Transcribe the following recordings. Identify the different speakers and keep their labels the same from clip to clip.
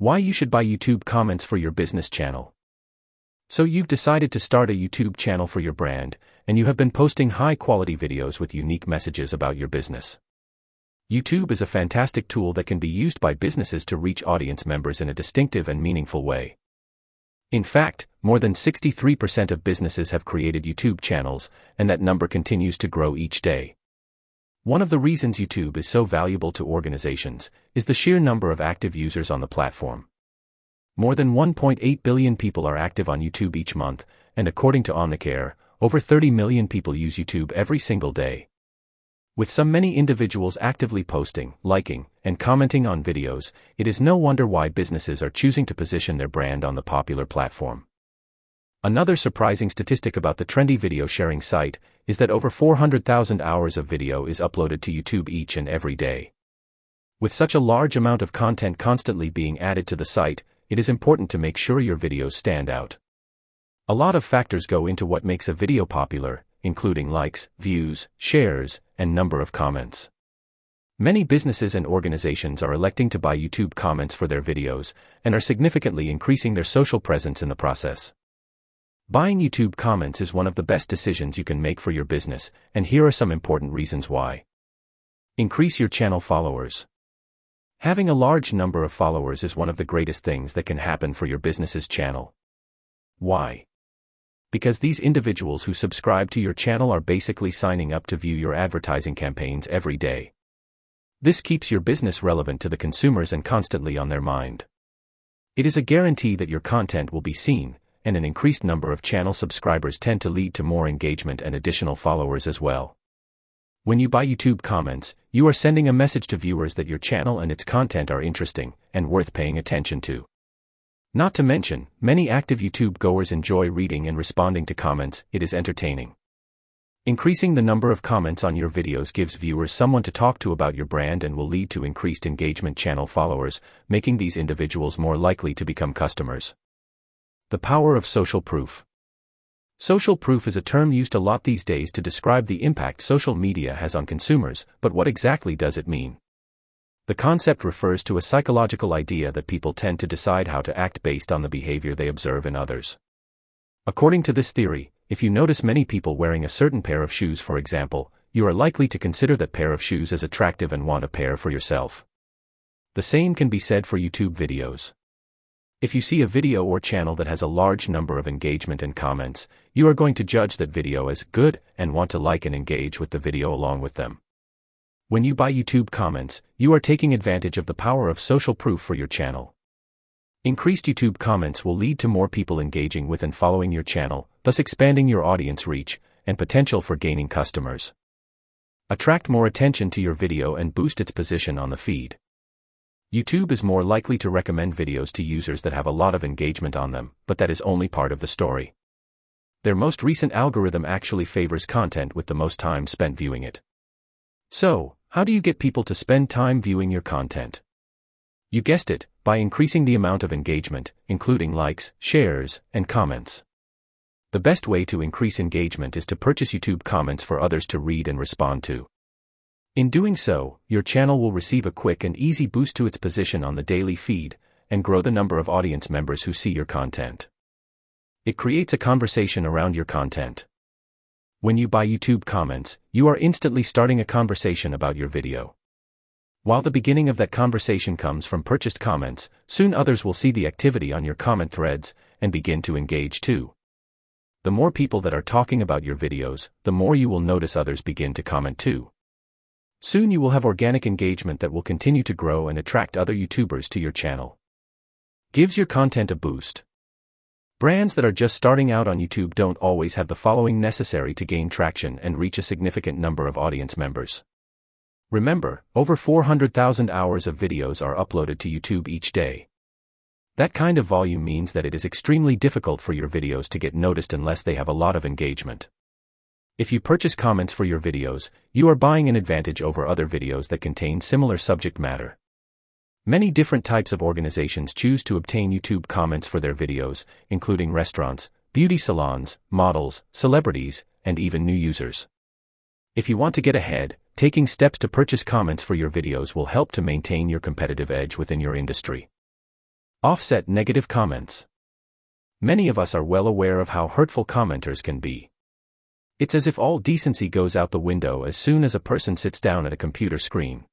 Speaker 1: Why you should buy YouTube comments for your business channel. So you've decided to start a YouTube channel for your brand, and you have been posting high quality videos with unique messages about your business. YouTube is a fantastic tool that can be used by businesses to reach audience members in a distinctive and meaningful way. In fact, more than 63% of businesses have created YouTube channels, and that number continues to grow each day. One of the reasons YouTube is so valuable to organizations is the sheer number of active users on the platform. More than 1.8 billion people are active on YouTube each month, and according to Omnicore, over 30 million people use YouTube every single day. With so many individuals actively posting, liking, and commenting on videos, it is no wonder why businesses are choosing to position their brand on the popular platform. Another surprising statistic about the trendy video sharing site is that over 400,000 hours of video is uploaded to YouTube each and every day. With such a large amount of content constantly being added to the site, it is important to make sure your videos stand out. A lot of factors go into what makes a video popular, including likes, views, shares, and number of comments. Many businesses and organizations are electing to buy YouTube comments for their videos and are significantly increasing their social presence in the process. Buying YouTube comments is one of the best decisions you can make for your business, and here are some important reasons why. Increase your channel followers. Having a large number of followers is one of the greatest things that can happen for your business's channel. Why? because these individuals who subscribe to your channel are basically signing up to view your advertising campaigns every day. This keeps your business relevant to the consumers and constantly on their mind. It is a guarantee that your content will be seen, and an increased number of channel subscribers tend to lead to more engagement and additional followers as well. When you buy YouTube comments, you are sending a message to viewers that your channel and its content are interesting and worth paying attention to. Not to mention, many active YouTube goers enjoy reading and responding to comments, it is entertaining. Increasing the number of comments on your videos gives viewers someone to talk to about your brand and will lead to increased engagement channel followers, making these individuals more likely to become customers. The power of social proof. Social proof is a term used a lot these days to describe the impact social media has on consumers, but what exactly does it mean? The concept refers to a psychological idea that people tend to decide how to act based on the behavior they observe in others. According to this theory, if you notice many people wearing a certain pair of shoes, for example, you are likely to consider that pair of shoes as attractive and want a pair for yourself. The same can be said for YouTube videos. If you see a video or channel that has a large number of engagement and comments, you are going to judge that video as good and want to like and engage with the video along with them. When you buy YouTube comments, you are taking advantage of the power of social proof for your channel. Increased YouTube comments will lead to more people engaging with and following your channel, thus expanding your audience reach and potential for gaining customers. Attract more attention to your video and boost its position on the feed. YouTube is more likely to recommend videos to users that have a lot of engagement on them, but that is only part of the story. Their most recent algorithm actually favors content with the most time spent viewing it. So, how do you get people to spend time viewing your content? You guessed it, by increasing the amount of engagement, including likes, shares, and comments. The best way to increase engagement is to purchase YouTube comments for others to read and respond to. In doing so, your channel will receive a quick and easy boost to its position on the daily feed, and grow the number of audience members who see your content. It creates a conversation around your content. When you buy YouTube comments, you are instantly starting a conversation about your video. While the beginning of that conversation comes from purchased comments, soon others will see the activity on your comment threads and begin to engage too. The more people that are talking about your videos, the more you will notice others begin to comment too. Soon you will have organic engagement that will continue to grow and attract other YouTubers to your channel. Gives your content a boost. Brands that are just starting out on YouTube don't always have the following necessary to gain traction and reach a significant number of audience members. Remember, over 400,000 hours of videos are uploaded to YouTube each day. That kind of volume means that it is extremely difficult for your videos to get noticed unless they have a lot of engagement. If you purchase comments for your videos, you are buying an advantage over other videos that contain similar subject matter. Many different types of organizations choose to obtain YouTube comments for their videos, including restaurants, beauty salons, models, celebrities, and even new users. If you want to get ahead, taking steps to purchase comments for your videos will help to maintain your competitive edge within your industry. Offset negative comments. Many of us are well aware of how hurtful commenters can be. It's as if all decency goes out the window as soon as a person sits down at a computer screen.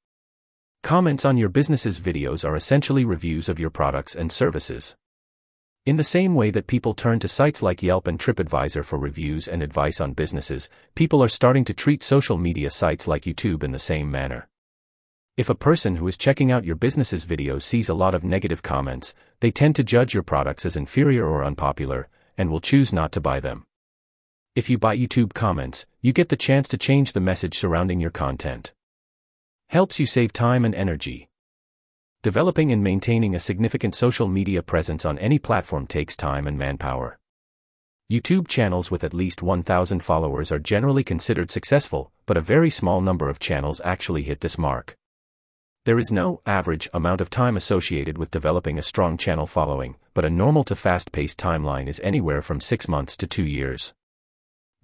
Speaker 1: Comments on your business's videos are essentially reviews of your products and services. In the same way that people turn to sites like Yelp and TripAdvisor for reviews and advice on businesses, people are starting to treat social media sites like YouTube in the same manner. If a person who is checking out your business's videos sees a lot of negative comments, they tend to judge your products as inferior or unpopular, and will choose not to buy them. If you buy YouTube comments, you get the chance to change the message surrounding your content. Helps you save time and energy. Developing and maintaining a significant social media presence on any platform takes time and manpower. YouTube channels with at least 1,000 followers are generally considered successful, but a very small number of channels actually hit this mark. There is no average amount of time associated with developing a strong channel following, but a normal to fast paced timeline is anywhere from 6 months to 2 years.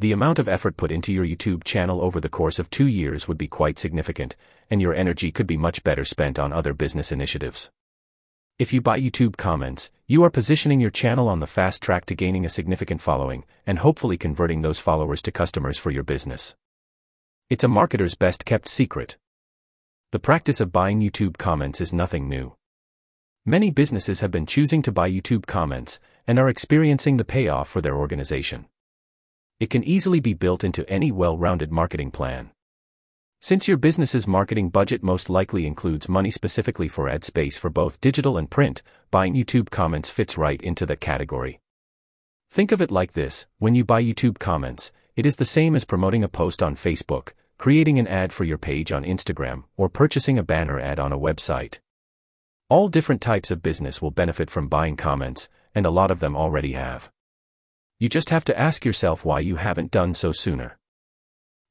Speaker 1: The amount of effort put into your YouTube channel over the course of 2 years would be quite significant, and your energy could be much better spent on other business initiatives. If you buy YouTube comments, you are positioning your channel on the fast track to gaining a significant following, and hopefully converting those followers to customers for your business. It's a marketer's best kept secret. The practice of buying YouTube comments is nothing new. Many businesses have been choosing to buy YouTube comments and are experiencing the payoff for their organization. It can easily be built into any well rounded marketing plan. Since your business's marketing budget most likely includes money specifically for ad space for both digital and print, buying YouTube comments fits right into that category. Think of it like this when you buy YouTube comments, it is the same as promoting a post on Facebook, creating an ad for your page on Instagram, or purchasing a banner ad on a website. All different types of business will benefit from buying comments, and a lot of them already have. You just have to ask yourself why you haven't done so sooner.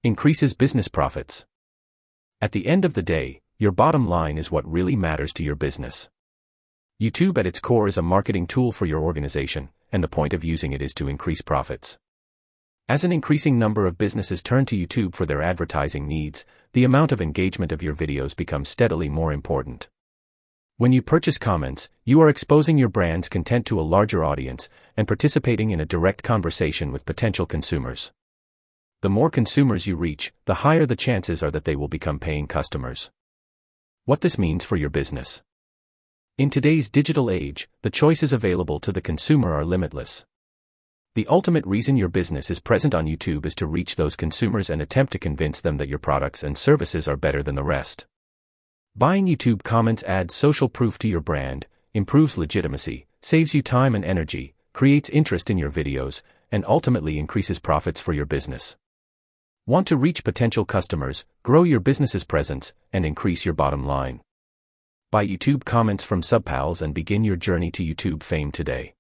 Speaker 1: Increases business profits. At the end of the day, your bottom line is what really matters to your business. YouTube at its core is a marketing tool for your organization, and the point of using it is to increase profits. As an increasing number of businesses turn to YouTube for their advertising needs, the amount of engagement of your videos becomes steadily more important. When you purchase comments, you are exposing your brand's content to a larger audience and participating in a direct conversation with potential consumers the more consumers you reach, the higher the chances are that they will become paying customers. What this means for your business. In today's digital age, the choices available to the consumer are limitless. The ultimate reason your business is present on YouTube is to reach those consumers and attempt to convince them that your products and services are better than the rest. Buying YouTube comments adds social proof to your brand, improves legitimacy, saves you time and energy, creates interest in your videos, and ultimately increases profits for your business. Want to reach potential customers, grow your business's presence, and increase your bottom line? Buy YouTube comments from Subpals and begin your journey to YouTube fame today.